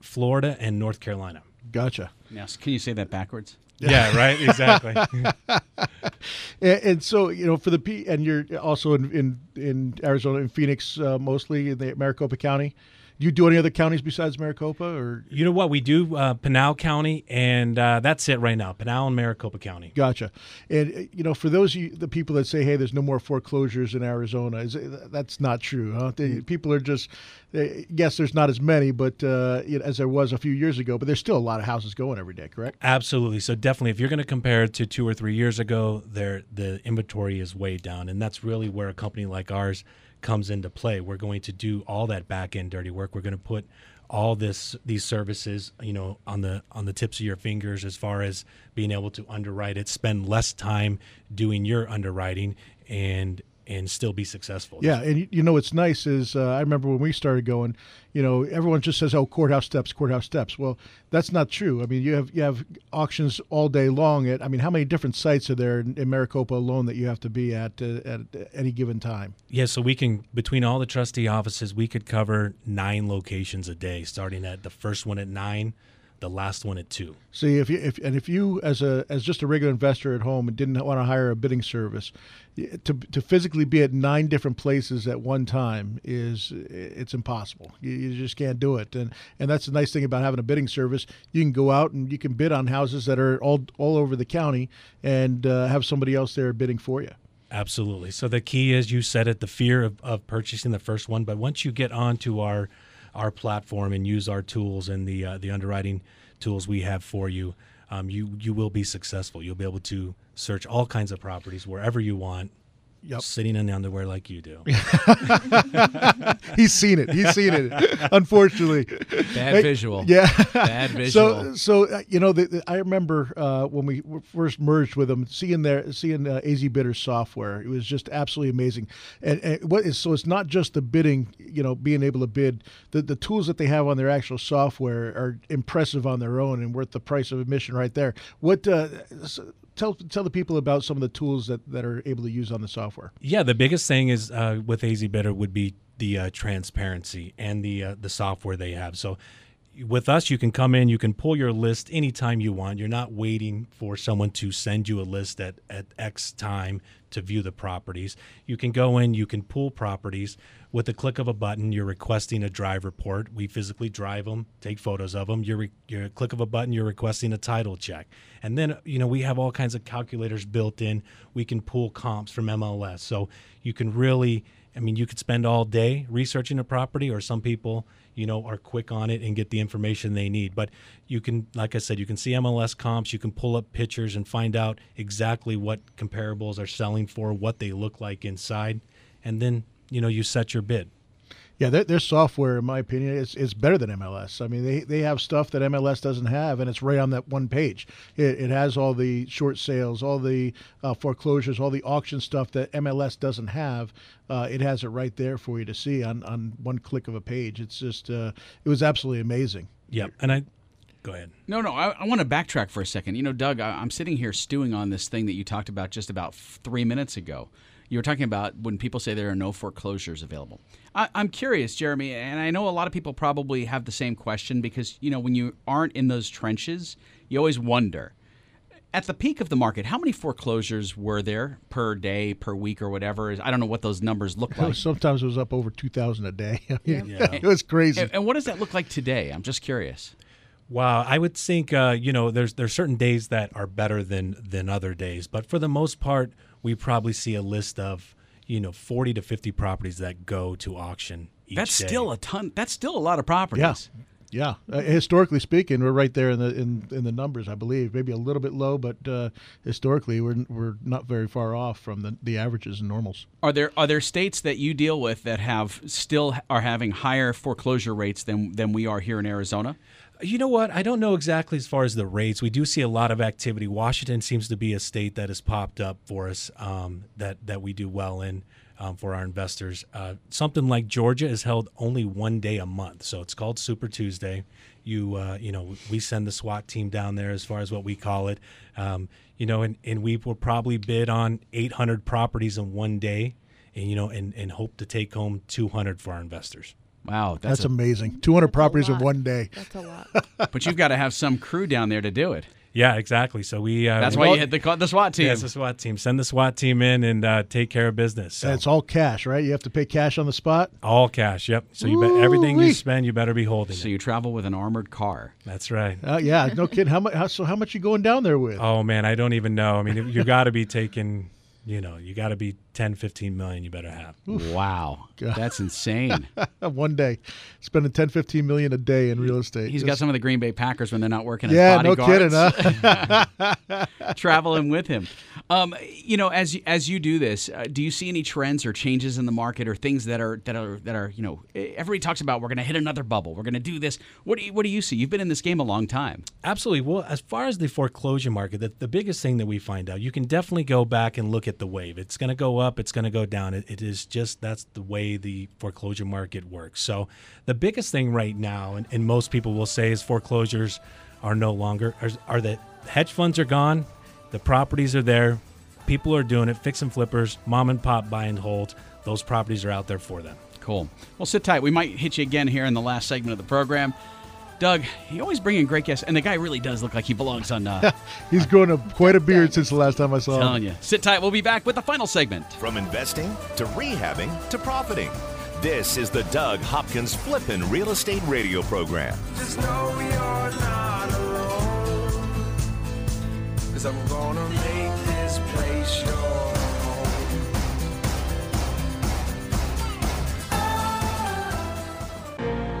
[SPEAKER 12] Florida, and North Carolina.
[SPEAKER 3] Gotcha.
[SPEAKER 2] Yes. Can you say that backwards?
[SPEAKER 12] Yeah, right. Exactly.
[SPEAKER 3] and, and, so you know, for the P, and you're also in in, in Arizona, in Phoenix, uh, mostly in the Maricopa County. Do you do any other counties besides Maricopa, or
[SPEAKER 12] you know what we do? Uh, Pinal County, and uh, that's it right now. Pinal and Maricopa County.
[SPEAKER 3] Gotcha. And uh, you know, for those you, the people that say, "Hey, there's no more foreclosures in Arizona," is, that's not true. Huh? They, people are just they, yes, there's not as many, but uh, you know, as there was a few years ago. But there's still a lot of houses going every day. Correct?
[SPEAKER 12] Absolutely. So definitely, if you're going to compare it to two or three years ago, there the inventory is way down, and that's really where a company like ours comes into play. We're going to do all that back end dirty work. We're going to put all this these services, you know, on the on the tips of your fingers as far as being able to underwrite it, spend less time doing your underwriting and and still be successful.
[SPEAKER 3] Yeah, and you know what's nice is uh, I remember when we started going, you know, everyone just says, "Oh, courthouse steps, courthouse steps." Well, that's not true. I mean, you have you have auctions all day long. At I mean, how many different sites are there in, in Maricopa alone that you have to be at uh, at any given time?
[SPEAKER 12] Yeah, so we can between all the trustee offices, we could cover nine locations a day, starting at the first one at nine the last one at two.
[SPEAKER 3] See, if you if and if you as a as just a regular investor at home and didn't want to hire a bidding service, to to physically be at nine different places at one time is it's impossible. You, you just can't do it. And and that's the nice thing about having a bidding service. You can go out and you can bid on houses that are all all over the county and uh, have somebody else there bidding for you.
[SPEAKER 12] Absolutely. So the key is you said it, the fear of, of purchasing the first one. But once you get onto our our platform and use our tools and the uh, the underwriting tools we have for you, um, you you will be successful. You'll be able to search all kinds of properties wherever you want Yep. Sitting in the underwear like you do.
[SPEAKER 3] He's seen it. He's seen it. Unfortunately,
[SPEAKER 2] bad visual.
[SPEAKER 3] Yeah,
[SPEAKER 2] bad visual.
[SPEAKER 3] So, so uh, you know, the, the, I remember uh, when we first merged with them, seeing their seeing uh, AZ Bidder software. It was just absolutely amazing. And, and what is so? It's not just the bidding. You know, being able to bid. The the tools that they have on their actual software are impressive on their own and worth the price of admission right there. What? Uh, tell tell the people about some of the tools that, that are able to use on the software.
[SPEAKER 12] Yeah, the biggest thing is uh, with AZ Bidder would be the uh, transparency and the uh, the software they have. So with us, you can come in, you can pull your list anytime you want. You're not waiting for someone to send you a list at, at X time to view the properties. You can go in, you can pull properties. With the click of a button, you're requesting a drive report. We physically drive them, take photos of them. You're, re- you're click of a button, you're requesting a title check. And then, you know, we have all kinds of calculators built in. We can pull comps from MLS. So you can really, I mean, you could spend all day researching a property, or some people, you know, are quick on it and get the information they need. But you can, like I said, you can see MLS comps, you can pull up pictures and find out exactly what comparables are selling for, what they look like inside. And then you know you set your bid.
[SPEAKER 3] Yeah, their, their software, in my opinion, is, is better than MLS. I mean, they, they have stuff that MLS doesn't have, and it's right on that one page. It, it has all the short sales, all the uh, foreclosures, all the auction stuff that MLS doesn't have. Uh, it has it right there for you to see on, on one click of a page. It's just, uh, it was absolutely amazing.
[SPEAKER 12] Yep. And I, Go ahead.
[SPEAKER 2] No, no, I, I, want to backtrack for a second. You know, Doug, I, am sitting here stewing on this thing that you talked about just about three minutes ago you were talking about when people say there are no foreclosures available. I, am curious, Jeremy, and I know a lot of people probably have the same question because you know when you aren't in those trenches, you always wonder. At the peak of the market, how many foreclosures were there per day, per week, or whatever? I don't know what those numbers look like.
[SPEAKER 3] Sometimes it was up over two thousand a day. Yeah. it was crazy.
[SPEAKER 2] And, and what does that look like today? I'm just curious.
[SPEAKER 12] Wow, I would think uh, you know there's there's certain days that are better than than other days, but for the most part, we probably see a list of you know 40 to 50 properties that go to auction. Each
[SPEAKER 2] That's
[SPEAKER 12] day.
[SPEAKER 2] still a ton. That's still a lot of properties.
[SPEAKER 3] Yeah. Yeah, uh, historically speaking, we're right there in the in, in the numbers. I believe maybe a little bit low, but uh, historically, we're we're not very far off from the, the averages and normals.
[SPEAKER 2] Are there are there states that you deal with that have still are having higher foreclosure rates than than we are here in Arizona?
[SPEAKER 12] You know what? I don't know exactly as far as the rates. We do see a lot of activity. Washington seems to be a state that has popped up for us um, that that we do well in um, for our investors. Uh, something like Georgia is held only one day a month, so it's called Super Tuesday. You uh, you know we send the SWAT team down there as far as what we call it. Um, you know, and, and we will probably bid on 800 properties in one day, and you know, and, and hope to take home 200 for our investors.
[SPEAKER 2] Wow,
[SPEAKER 3] That's,
[SPEAKER 2] that's, a,
[SPEAKER 3] amazing. Two hundred properties in one day.
[SPEAKER 5] That's a lot.
[SPEAKER 2] but you've got to have some crew down there to do it.
[SPEAKER 12] Yeah, exactly. So we uh,
[SPEAKER 2] That's
[SPEAKER 12] we-
[SPEAKER 2] why you hit the the SWAT team.
[SPEAKER 12] Yes, the SWAT team. Send the SWAT team in and uh, take care of business. So
[SPEAKER 3] And it's all cash, right? You have to pay cash on the spot.
[SPEAKER 12] all cash. Yep. So you bet everything you spend, you better be holding
[SPEAKER 2] So
[SPEAKER 12] it.
[SPEAKER 2] you travel with an armored car.
[SPEAKER 12] That's right.
[SPEAKER 3] Uh, yeah, no kidding. How much? How, so how much you going down there with?
[SPEAKER 12] Oh man, I don't even know. I mean, you got to be taking. You know, you got to be 10, 15 million. You better have.
[SPEAKER 2] Wow,
[SPEAKER 3] God.
[SPEAKER 2] that's insane.
[SPEAKER 3] one day, spending 10, 15 million a day in real estate.
[SPEAKER 2] He's got some of the Green Bay Packers when they're not working as
[SPEAKER 3] Yeah, no kidding, huh?
[SPEAKER 2] traveling with him. Um, you know, as you, as you do this, uh, do you see any trends or changes in the market or things that are that are that are you know? Everybody talks about we're going to hit another bubble. We're going to do this. What do you, what do you see? You've been in this game a long time.
[SPEAKER 12] Absolutely. Well, as far as the foreclosure market, the, the biggest thing that we find out, you can definitely go back and look at the wave. It's going to go up, it's going to go down. It, it is just that's the way the foreclosure market works. So, the biggest thing right now, and, and most people will say, is foreclosures are no longer, are, are that hedge funds are gone, the properties are there, people are doing it, fix and flippers, mom and pop buy and hold. Those properties are out there for them.
[SPEAKER 2] Cool. Well, sit tight. We might hit you again here in the last segment of the program. Doug, you always bring in great guests, and the guy really does look like he belongs on. Uh,
[SPEAKER 3] He's grown a, quite a beard since the last time I saw him.
[SPEAKER 2] telling you. Sit tight. We'll be back with the final segment.
[SPEAKER 1] From investing to rehabbing to profiting. This is the Doug Hopkins Flippin' Real Estate Radio Program.
[SPEAKER 10] Just know you're not alone. Cause I'm gonna make this place your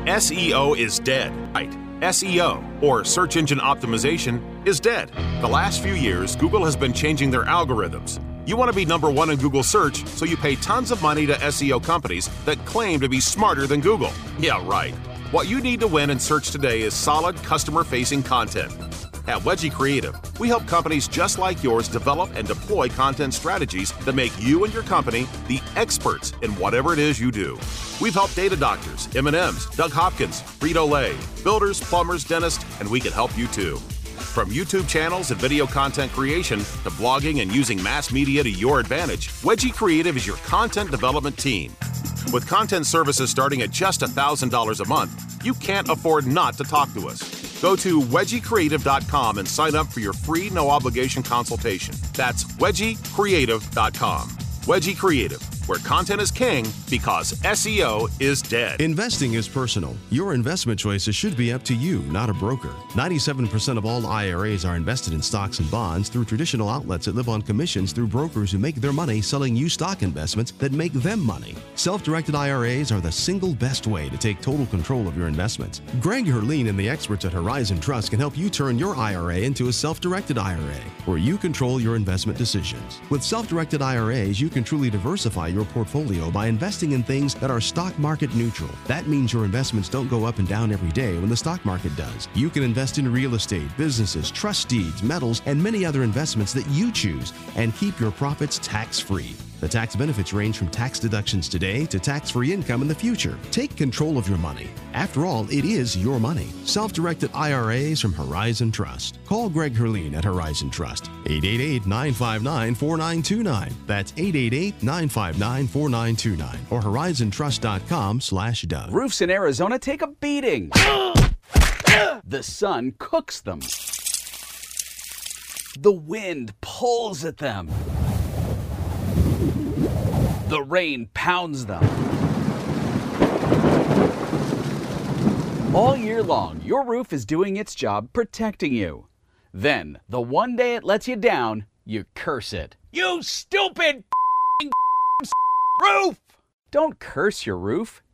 [SPEAKER 8] SEO is dead. Right. SEO, or search engine optimization, is dead. The last few years, Google has been changing their algorithms. You want to be number one in Google search, so you pay tons of money to SEO companies that claim to be smarter than Google. Yeah, right. What you need to win in search today is solid customer facing content. At Wedgie Creative, we help companies just like yours develop and deploy content strategies that make you and your company the experts in whatever it is you do. We've helped data doctors, M&Ms, Doug Hopkins, Frito-Lay, builders, plumbers, dentists, and we can help you too. From YouTube channels and video content creation to blogging and using mass media to your advantage, Wedgie Creative is your content development team. With content services starting at just $1,000 a month, you can't afford not to talk to us. Go to wedgiecreative.com and sign up for your free no obligation consultation. That's wedgiecreative.com. Wedgie Creative, where content is king because SEO is dead.
[SPEAKER 9] Investing is personal. Your investment choices should be up to you, not a broker. 97% of all IRAs are invested in stocks and bonds through traditional outlets that live on commissions through brokers who make their money selling you stock investments that make them money. Self directed IRAs are the single best way to take total control of your investments. Greg Herlean and the experts at Horizon Trust can help you turn your IRA into a self directed IRA, where you control your investment decisions. With self directed IRAs, you can truly diversify your portfolio by investing in things that are stock market neutral. That means your investments don't go up and down every day when the stock market does. You can invest in real estate, businesses, trust deeds, metals, and many other investments that you choose and keep your profits tax free. The tax benefits range from tax deductions today to tax free income in the future. Take control of your money. After all, it is your money. Self directed IRAs from Horizon Trust. Call Greg Herlean at Horizon Trust. 888 959 4929. That's 888 959 4929 or horizontrust.com slash Doug.
[SPEAKER 2] Roofs in Arizona take a beating. the sun cooks them. The wind pulls at them. The rain pounds them.
[SPEAKER 6] All year long, your roof is doing its job protecting you. Then, the one day it lets you down, you curse it. You stupid roof! Don't curse your roof,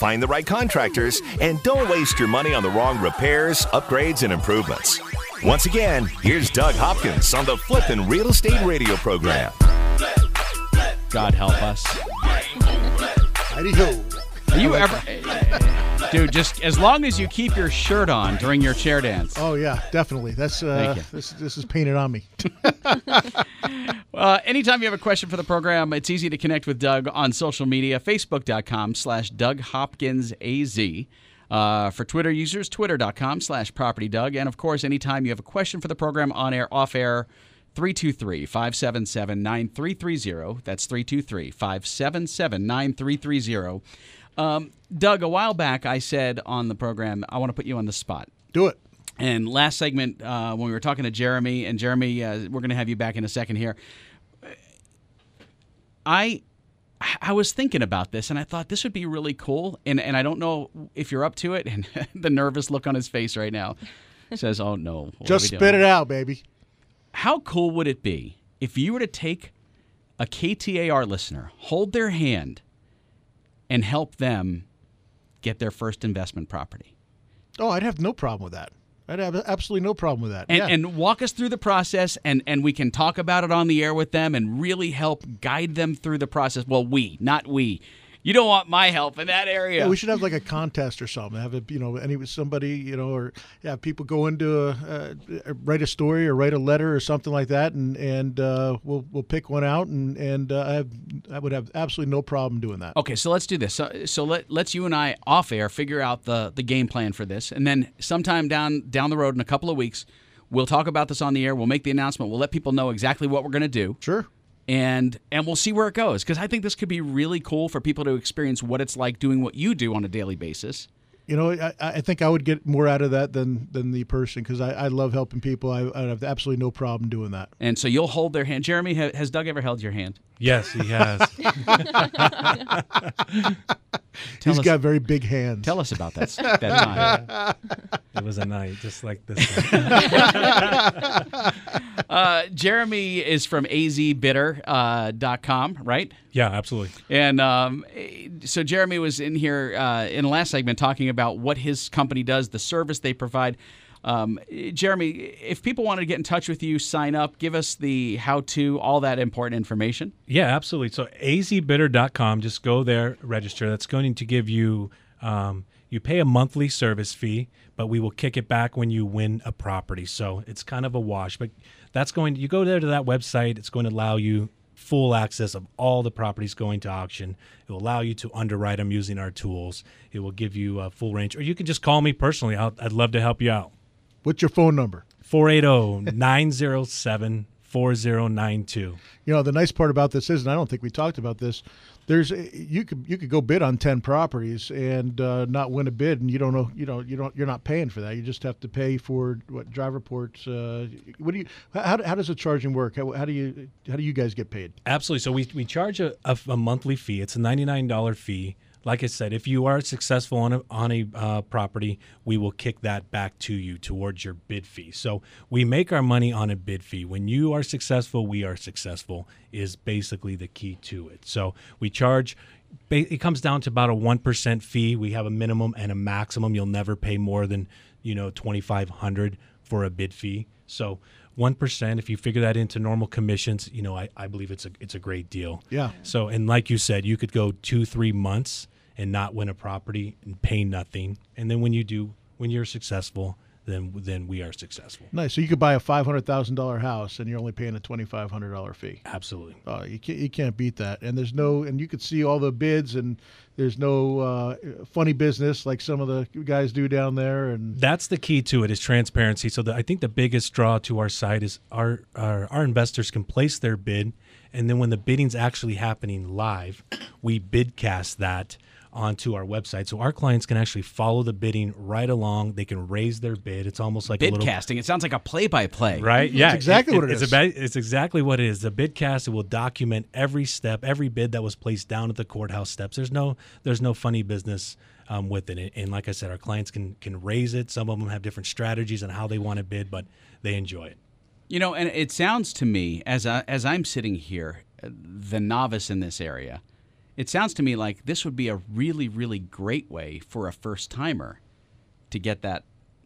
[SPEAKER 1] Find the right contractors and don't waste your money on the wrong repairs, upgrades, and improvements. Once again, here's Doug Hopkins on the Flippin' Real Estate Radio program.
[SPEAKER 2] God help us.
[SPEAKER 3] Heidi ho.
[SPEAKER 2] Are you ever, dude? Just as long as you keep your shirt on during your chair dance.
[SPEAKER 3] Oh yeah, definitely. That's uh, this this is painted on me.
[SPEAKER 2] Uh, anytime you have a question for the program, it's easy to connect with Doug on social media, facebook.com slash Doug Hopkins AZ. Uh, for Twitter users, twitter.com slash property Doug. And of course, anytime you have a question for the program on air, off air, 323 577 9330. That's 323 577 9330. Um, Doug, a while back, I said on the program, I want to put you on the spot.
[SPEAKER 3] Do it.
[SPEAKER 2] And last segment, uh, when we were talking to Jeremy, and Jeremy, uh, we're going to have you back in a second here. I I was thinking about this, and I thought this would be really cool. And and I don't know if you're up to it. And the nervous look on his face right now says, "Oh no!"
[SPEAKER 3] Just spit
[SPEAKER 2] doing?"
[SPEAKER 3] it out, baby.
[SPEAKER 2] How cool would it be if you were to take a KTAR listener, hold their hand, and help them get their first investment property?
[SPEAKER 3] Oh, I'd have no problem with that. I'd have absolutely no problem with that.
[SPEAKER 2] and,
[SPEAKER 3] yeah.
[SPEAKER 2] and walk us through the process and, and we can talk about it on the air with them and really help guide them through the process well we not we you don't want my help in that area
[SPEAKER 3] we should have like a contest or something. Have a you know any somebody you know or yeah people go into a, uh, write a story or write a letter or something like that, and and uh, we'll we'll pick one out, and and uh, I have I would have absolutely no problem doing that.
[SPEAKER 2] okay so let's do this so, so let, let's you and i off air figure out the, the game plan for this and then sometime down down the road in a couple of weeks we'll talk about this on the air we'll make the announcement we'll let people know exactly what we're going to do
[SPEAKER 3] Sure.
[SPEAKER 2] And and we'll see where it goes because i think this could be really cool for people to experience what it's like doing what you do on a daily basis
[SPEAKER 3] You know, I, I think I would get more out of that than than the person because I, I love helping people. I, I have absolutely no problem doing that.
[SPEAKER 2] And so you'll hold their hand. Jeremy, ha- has Doug ever held your hand?
[SPEAKER 12] Yes, he has.
[SPEAKER 2] Tell
[SPEAKER 3] He's
[SPEAKER 2] us-
[SPEAKER 3] got very big hands.
[SPEAKER 2] Tell us about that, that time.
[SPEAKER 12] it was a night just like this.
[SPEAKER 2] Uh, Jeremy is from azbidder.com, uh, dot com, right?
[SPEAKER 12] yeah, absolutely.
[SPEAKER 2] And um, so Jeremy was in here uh, in the last segment talking about what his company does, the service they provide. Um, Jeremy, if people wanted to get in touch with you, sign up, give us the how to, all that important information.
[SPEAKER 12] Yeah, absolutely. So azbidder.com, just go there, register. That's going to give you um, you pay a monthly service fee, but we will kick it back when you win a property. So it's kind of a wash. But that's going you go there to that website, it's going to allow you full access of all the properties going to auction. It will allow you to underwrite them using our tools. It will give you a full range. Or you can just call me personally. I'll, I'd love to help you out.
[SPEAKER 3] What's your phone number?
[SPEAKER 12] 480 907 4092.
[SPEAKER 3] You know, the nice part about this is, and I don't think we talked about this. There's you could you could go bid on ten properties and uh, not win a bid, and you don't know you know you don't you're not paying for that. You just have to pay for what drive reports. Uh, what do you how, how does the charging work? How, how do you how do you guys get paid?
[SPEAKER 12] Absolutely. So we, we charge a, a, a monthly fee. It's a $99 fee. Like I said, if you are successful on a, on a uh, property, we will kick that back to you towards your bid fee. So we make our money on a bid fee. When you are successful, we are successful, is basically the key to it. So we charge it comes down to about a 1% fee. We have a minimum and a maximum. You'll never pay more than, you know, 2500 for a bid fee. So 1%, if you figure that into normal commissions, you know, I, I believe it's a it's a great deal.
[SPEAKER 3] Yeah.
[SPEAKER 12] So and like you said, you could go 2 3 months and not win a property and pay nothing. And then when you do when you're successful, then then we are successful.
[SPEAKER 3] Nice. So you could buy a five hundred thousand dollar house, and you're only paying a twenty five hundred dollar fee.
[SPEAKER 12] Absolutely.
[SPEAKER 3] Uh, you can't you can't beat that. And there's no and you could see all the bids, and there's no uh, funny business like some of the guys do down there. And
[SPEAKER 12] That's the key to it is transparency. So the, I think the biggest draw to our site is our, our our investors can place their bid, and then when the bidding's actually happening live, we bidcast that onto our website, so our clients can actually follow the bidding right along. They can raise their bid. It's almost like a
[SPEAKER 2] Bid
[SPEAKER 12] little
[SPEAKER 2] casting. It sounds like a play-by-play.
[SPEAKER 12] Right? Yeah,
[SPEAKER 3] That's exactly what it
[SPEAKER 12] it's
[SPEAKER 3] is.
[SPEAKER 12] About, it's exactly what it is. The bidcast it will document every step, every bid that was placed down at the courthouse steps. There's no there's no funny business um, with it. And, and like I said, our clients can can raise it. Some of them have different strategies on how they want to bid, but they enjoy it.
[SPEAKER 2] You know, and it sounds to me as I, as I'm sitting here, the novice in this area, it sounds to me like this would be a really, really great way for a first timer to get that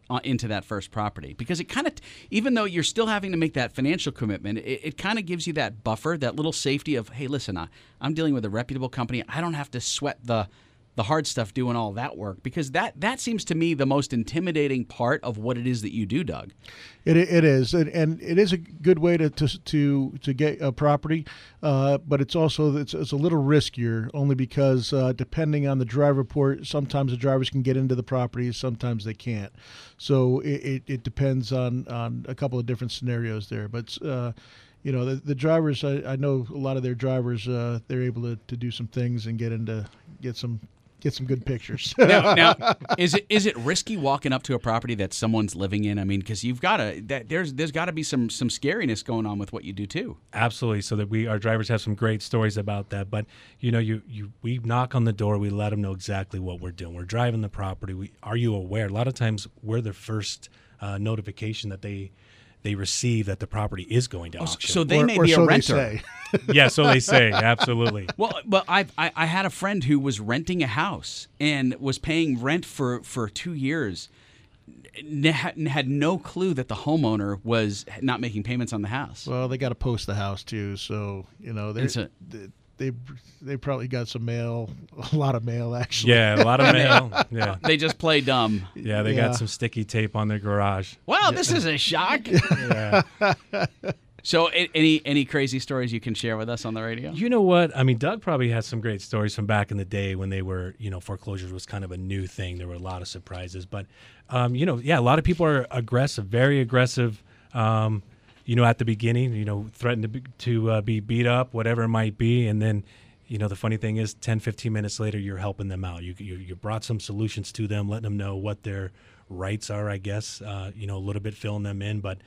[SPEAKER 2] uh, into that first property because it kind of, even though you're still having to make that financial commitment, it, it kind of gives you that buffer, that little safety of, hey, listen, I'm dealing with a reputable company. I don't have to sweat the the hard stuff doing all that work because that that seems to me the most intimidating part of what it is that you do, Doug.
[SPEAKER 3] It, it is, and, it is a good way to to to, to get a property, uh, but it's also it's, it's a little riskier only because uh, depending on the drive report, sometimes the drivers can get into the property, sometimes they can't. So it, it, it depends on on a couple of different scenarios there, but. Uh, you know the, the drivers. I, I know a lot of their drivers. Uh, they're able to, to do some things and get into get some get some good pictures.
[SPEAKER 2] now, now, is it is it risky walking up to a property that someone's living in? I mean, because you've got to that there's there's got to be some some scariness going on with what you do too.
[SPEAKER 12] Absolutely. So that we our drivers have some great stories about that. But you know, you you we knock on the door, we let them know exactly what we're doing. We're driving the property. We are you aware? A lot of times we're the first uh, notification that they they receive that the property is going to oh, auction.
[SPEAKER 2] So they may be a renter.
[SPEAKER 12] yeah, so they say. Absolutely.
[SPEAKER 2] Well, but I've, I I had a friend who was renting a house and was paying rent for for two years. n- Had had no clue that the homeowner was not making payments on the house.
[SPEAKER 3] Well, they got to post the house too, so you know they
[SPEAKER 2] It's a-
[SPEAKER 3] they they probably got some mail, a lot of mail actually.
[SPEAKER 12] Yeah, a lot of mail. Yeah.
[SPEAKER 2] They just play dumb.
[SPEAKER 12] Yeah, they
[SPEAKER 3] Yeah.
[SPEAKER 12] got some sticky tape on their garage.
[SPEAKER 2] Wow, this is a shock.
[SPEAKER 12] Yeah.
[SPEAKER 2] So, any any crazy stories you can share with us on the radio?
[SPEAKER 12] You know what? I mean, Doug probably has some great stories from back in the day when they were, you know, foreclosures was kind of a new thing. There were a lot of surprises, but, um, you know, yeah, a lot of people are aggressive, very aggressive. Um, you know, at the beginning, you know, threaten to be, to uh, be beat up, whatever it might be, and then, you know, the funny thing is, 10, 15 minutes later, you're helping them out. You you, you brought some solutions to them, letting them know what their rights are. I guess, uh, you know, a little bit filling them in, but.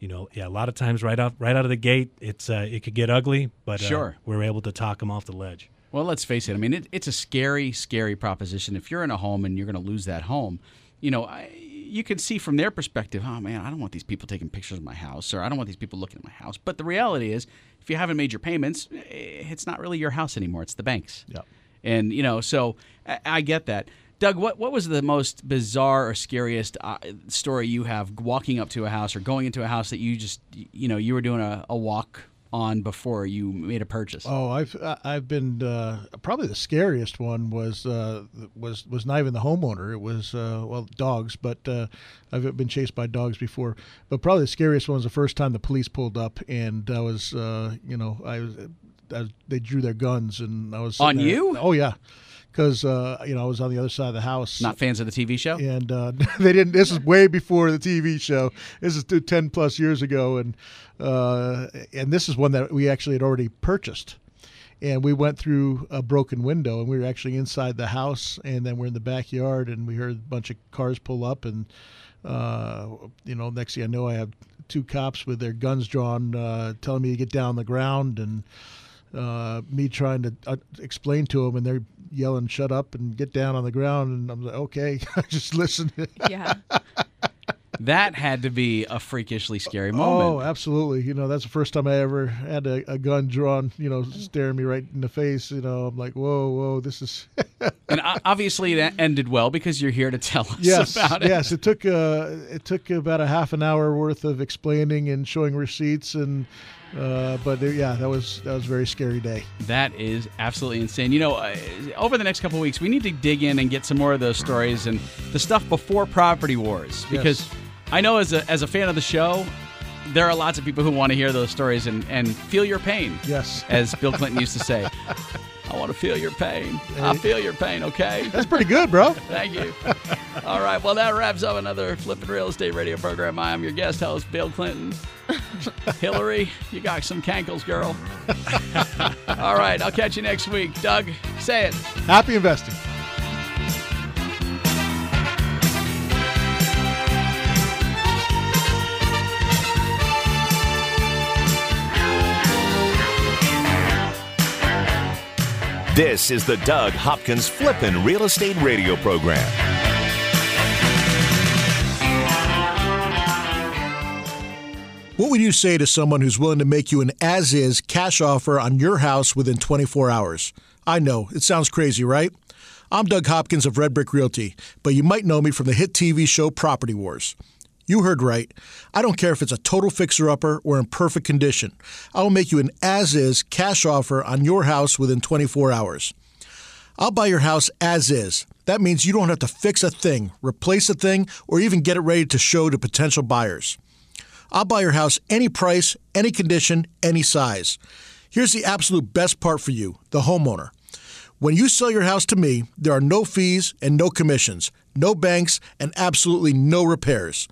[SPEAKER 12] You know, yeah, a lot of times right off right out of the gate, it's uh, it could get ugly, but uh,
[SPEAKER 2] Sure.
[SPEAKER 12] we're able to talk them off the ledge.
[SPEAKER 2] Well, let's face it. I mean, it, it's a scary, scary proposition. If you're in a home and you're going to lose that home, you know, I, you can see from their perspective, oh man, I don't want these people taking pictures of my house, or I don't want these people looking at my house. But the reality is, if you haven't made your payments, eh, it's not really your house anymore. It's the bank's.
[SPEAKER 3] Yep.
[SPEAKER 2] And you know, so I, I get that. Doug, what what was the most bizarre or scariest uh, story you have walking up to a house or going into a house that you just you know you were doing a, a walk on before you made a purchase?
[SPEAKER 3] Oh, I've I've been uh, probably the scariest one was uh, was was not even the homeowner. It was uh, well dogs, but uh, I've been chased by dogs before. But probably the scariest one was the first time the police pulled up, and I was uh, you know I was, I was they drew their guns, and I was
[SPEAKER 2] On
[SPEAKER 3] there-
[SPEAKER 2] you?
[SPEAKER 3] Oh yeah. Because uh, you know I was on the other side of the house.
[SPEAKER 13] Not fans of the TV show.
[SPEAKER 3] and uh, they didn't. This is way before the TV show. This is ten plus years ago, and uh, and this is one that we actually had already purchased. And we went through a broken window, and we were actually inside the house, and then we're in the backyard, and we heard a bunch of cars pull up, and uh, you know, next thing I know, I have two cops with their guns drawn, uh, telling me to get down on the ground, and uh, me trying to uh, explain to them, and they're yelling, "Shut up and get down on the ground." And I'm like, "Okay, just listen."
[SPEAKER 5] Yeah.
[SPEAKER 13] That had to be a freakishly scary moment.
[SPEAKER 3] Oh, absolutely. You know, that's the first time I ever had a, a gun drawn, you know, staring me right in the face. You know, I'm like, whoa, whoa, this is.
[SPEAKER 13] and obviously that ended well because you're here to tell us
[SPEAKER 3] yes,
[SPEAKER 13] about it.
[SPEAKER 3] yes. It took uh, it took about a half an hour worth of explaining and showing receipts, and uh, but uh, yeah, that was that was a very scary day.
[SPEAKER 13] That is absolutely insane. You know, uh, over the next couple of weeks, we need to dig in and get some more of those stories and the stuff before Property Wars because I know as a as a fan of the show, there are lots of people who want to hear those stories and and feel your pain.
[SPEAKER 3] Yes,
[SPEAKER 13] as Bill Clinton used to say. I want to feel your pain. I feel your pain, okay?
[SPEAKER 3] That's pretty good, bro.
[SPEAKER 13] Thank you. All right, well, that wraps up another Flippin' Real Estate Radio program. I am your guest host, Bill Clinton. Hillary, you got some cankles, girl. All right, I'll catch you next week. Doug, say it.
[SPEAKER 3] Happy investing.
[SPEAKER 1] This is the Doug Hopkins Flippin' Real Estate Radio program.
[SPEAKER 3] What would you say to someone who's willing to make you an as is cash offer on your house within 24 hours? I know, it sounds crazy, right? I'm Doug Hopkins of Red Brick Realty, but you might know me from the hit TV show Property Wars. You heard right. I don't care if it's a total fixer upper or in perfect condition. I will make you an as is cash offer on your house within 24 hours. I'll buy your house as is. That means you don't have to fix a thing, replace a thing, or even get it ready to show to potential buyers. I'll buy your house any price, any condition, any size. Here's the absolute best part for you, the homeowner. When you sell your house to me, there are no fees and no commissions, no banks, and absolutely no repairs.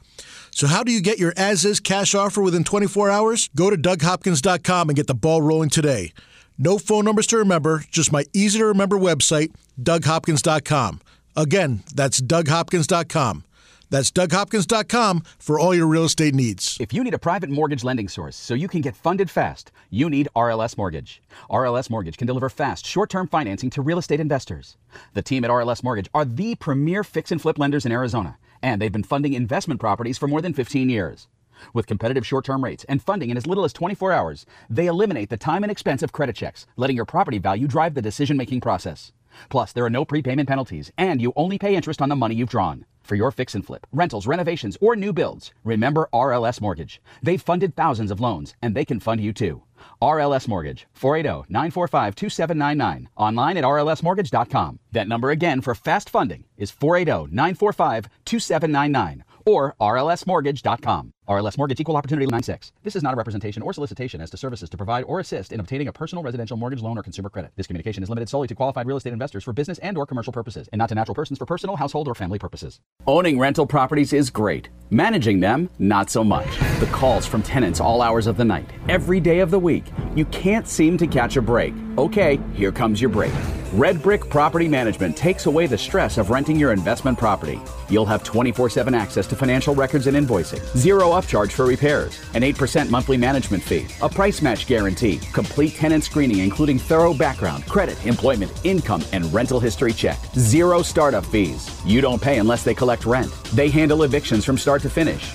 [SPEAKER 3] So, how do you get your as is cash offer within 24 hours? Go to DougHopkins.com and get the ball rolling today. No phone numbers to remember, just my easy to remember website, DougHopkins.com. Again, that's DougHopkins.com. That's DougHopkins.com for all your real estate needs.
[SPEAKER 2] If you need a private mortgage lending source so you can get funded fast, you need RLS Mortgage. RLS Mortgage can deliver fast, short term financing to real estate investors. The team at RLS Mortgage are the premier fix and flip lenders in Arizona, and they've been funding investment properties for more than 15 years. With competitive short term rates and funding in as little as 24 hours, they eliminate the time and expense of credit checks, letting your property value drive the decision making process. Plus, there are no prepayment penalties, and you only pay interest on the money you've drawn. For your fix and flip, rentals, renovations, or new builds, remember RLS Mortgage. They've funded thousands of loans, and they can fund you too. RLS Mortgage, 480 945 2799. Online at rlsmortgage.com. That number again for fast funding is 480 945 2799 or rlsmortgage.com. RLS Mortgage Equal Opportunity 96. This is not a representation or solicitation as to services to provide or assist in obtaining a personal residential mortgage loan or consumer credit. This communication is limited solely to qualified real estate investors for business and or commercial purposes and not to natural persons for personal, household, or family purposes. Owning rental properties is great. Managing them, not so much. The calls from tenants all hours of the night, every day of the week. You can't seem to catch a break. Okay, here comes your break. Red Brick Property Management takes away the stress of renting your investment property. You'll have 24 7 access to financial records and invoicing, zero upcharge for repairs, an 8% monthly management fee, a price match guarantee, complete tenant screening including thorough background, credit, employment, income, and rental history check, zero startup fees. You don't pay unless they collect rent. They handle evictions from start to finish.